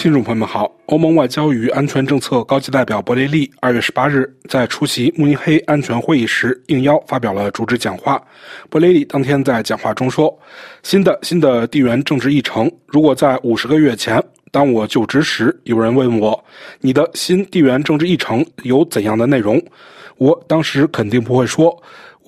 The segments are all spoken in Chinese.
听众朋友们好，欧盟外交与安全政策高级代表博雷利二月十八日在出席慕尼黑安全会议时应邀发表了主旨讲话。博雷利当天在讲话中说：“新的新的地缘政治议程，如果在五十个月前，当我就职时，有人问我你的新地缘政治议程有怎样的内容，我当时肯定不会说。”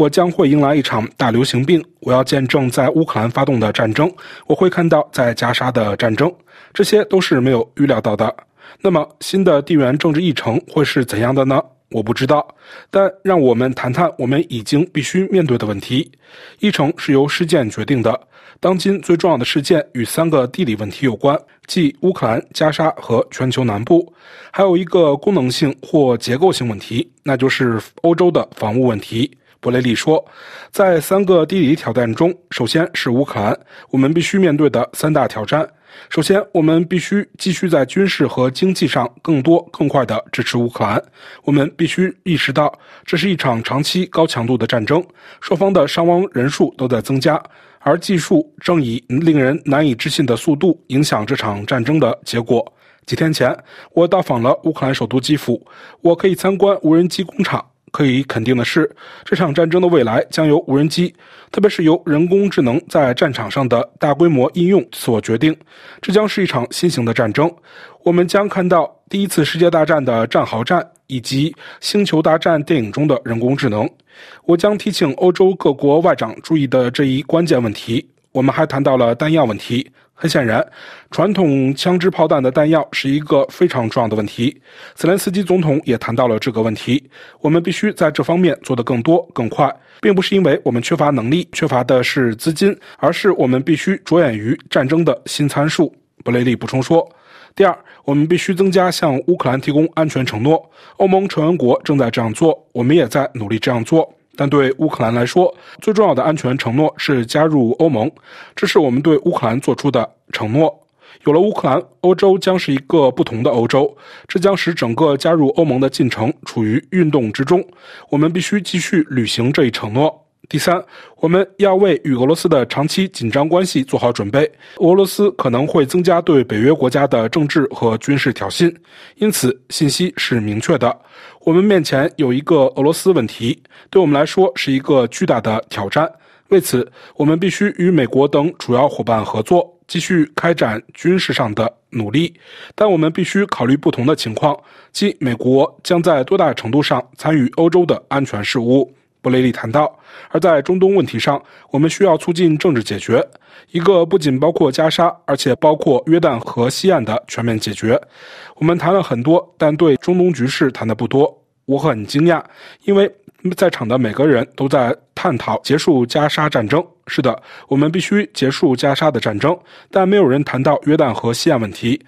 我将会迎来一场大流行病。我要见证在乌克兰发动的战争，我会看到在加沙的战争，这些都是没有预料到的。那么，新的地缘政治议程会是怎样的呢？我不知道。但让我们谈谈我们已经必须面对的问题。议程是由事件决定的。当今最重要的事件与三个地理问题有关，即乌克兰、加沙和全球南部。还有一个功能性或结构性问题，那就是欧洲的防务问题。博雷利说，在三个地理挑战中，首先是乌克兰，我们必须面对的三大挑战。首先，我们必须继续在军事和经济上更多、更快地支持乌克兰。我们必须意识到，这是一场长期高强度的战争，双方的伤亡人数都在增加，而技术正以令人难以置信的速度影响这场战争的结果。几天前，我到访了乌克兰首都基辅，我可以参观无人机工厂。可以肯定的是，这场战争的未来将由无人机，特别是由人工智能在战场上的大规模应用所决定。这将是一场新型的战争。我们将看到第一次世界大战的战壕战，以及星球大战电影中的人工智能。我将提醒欧洲各国外长注意的这一关键问题。我们还谈到了弹药问题。很显然，传统枪支炮弹的弹药是一个非常重要的问题。泽连斯基总统也谈到了这个问题。我们必须在这方面做得更多、更快，并不是因为我们缺乏能力、缺乏的是资金，而是我们必须着眼于战争的新参数。布雷利补充说：“第二，我们必须增加向乌克兰提供安全承诺。欧盟成员国正在这样做，我们也在努力这样做。”但对乌克兰来说，最重要的安全承诺是加入欧盟，这是我们对乌克兰做出的承诺。有了乌克兰，欧洲将是一个不同的欧洲，这将使整个加入欧盟的进程处于运动之中。我们必须继续履行这一承诺。第三，我们要为与俄罗斯的长期紧张关系做好准备。俄罗斯可能会增加对北约国家的政治和军事挑衅，因此信息是明确的。我们面前有一个俄罗斯问题，对我们来说是一个巨大的挑战。为此，我们必须与美国等主要伙伴合作，继续开展军事上的努力。但我们必须考虑不同的情况，即美国将在多大程度上参与欧洲的安全事务。布雷利谈到，而在中东问题上，我们需要促进政治解决，一个不仅包括加沙，而且包括约旦河西岸的全面解决。我们谈了很多，但对中东局势谈的不多。我很惊讶，因为在场的每个人都在探讨结束加沙战争。是的，我们必须结束加沙的战争，但没有人谈到约旦河西岸问题。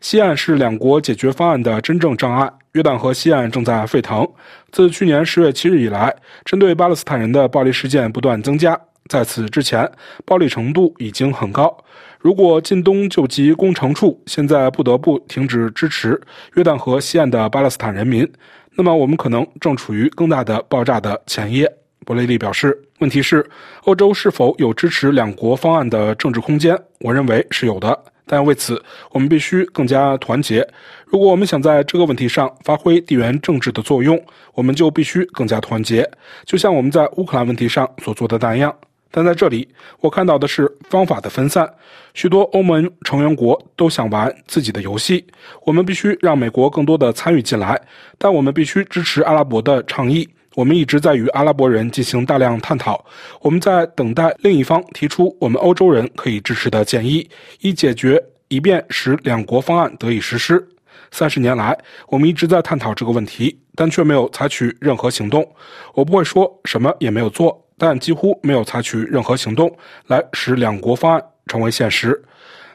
西岸是两国解决方案的真正障碍。约旦河西岸正在沸腾。自去年十月七日以来，针对巴勒斯坦人的暴力事件不断增加。在此之前，暴力程度已经很高。如果近东救急工程处现在不得不停止支持约旦河西岸的巴勒斯坦人民，那么我们可能正处于更大的爆炸的前夜。博雷利表示：“问题是，欧洲是否有支持两国方案的政治空间？我认为是有的。”但为此，我们必须更加团结。如果我们想在这个问题上发挥地缘政治的作用，我们就必须更加团结，就像我们在乌克兰问题上所做的那样。但在这里，我看到的是方法的分散。许多欧盟成员国都想玩自己的游戏。我们必须让美国更多的参与进来，但我们必须支持阿拉伯的倡议。我们一直在与阿拉伯人进行大量探讨，我们在等待另一方提出我们欧洲人可以支持的建议，以解决，以便使两国方案得以实施。三十年来，我们一直在探讨这个问题，但却没有采取任何行动。我不会说什么也没有做，但几乎没有采取任何行动来使两国方案成为现实。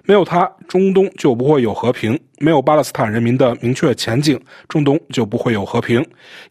没有它，中东就不会有和平；没有巴勒斯坦人民的明确前景，中东就不会有和平。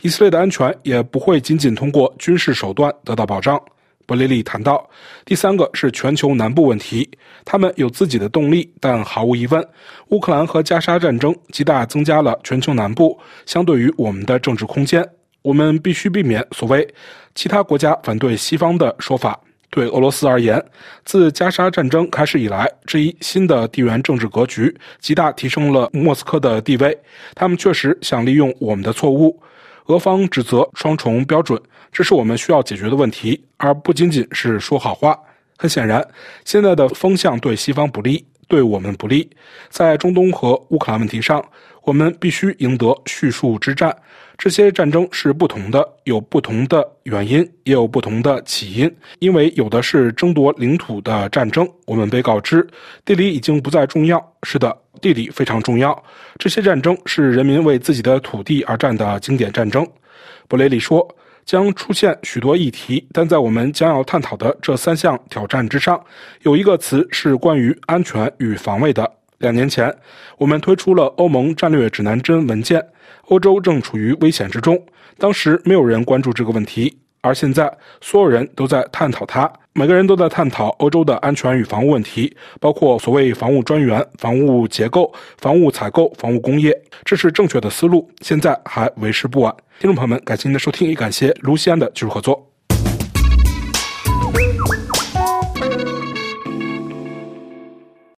以色列的安全也不会仅仅通过军事手段得到保障。博雷利谈到，第三个是全球南部问题，他们有自己的动力，但毫无疑问，乌克兰和加沙战争极大增加了全球南部相对于我们的政治空间。我们必须避免所谓其他国家反对西方的说法。对俄罗斯而言，自加沙战争开始以来，这一新的地缘政治格局极大提升了莫斯科的地位。他们确实想利用我们的错误。俄方指责双重标准，这是我们需要解决的问题，而不仅仅是说好话。很显然，现在的风向对西方不利。对我们不利，在中东和乌克兰问题上，我们必须赢得叙述之战。这些战争是不同的，有不同的原因，也有不同的起因。因为有的是争夺领土的战争，我们被告知地理已经不再重要。是的，地理非常重要。这些战争是人民为自己的土地而战的经典战争。布雷里说。将出现许多议题，但在我们将要探讨的这三项挑战之上，有一个词是关于安全与防卫的。两年前，我们推出了欧盟战略指南针文件，欧洲正处于危险之中。当时没有人关注这个问题，而现在所有人都在探讨它。每个人都在探讨欧洲的安全与防务问题，包括所谓防务专员、防务结构、防务采购、防务工业。这是正确的思路，现在还为时不晚。听众朋友们，感谢您的收听，也感谢卢西安的技术合作。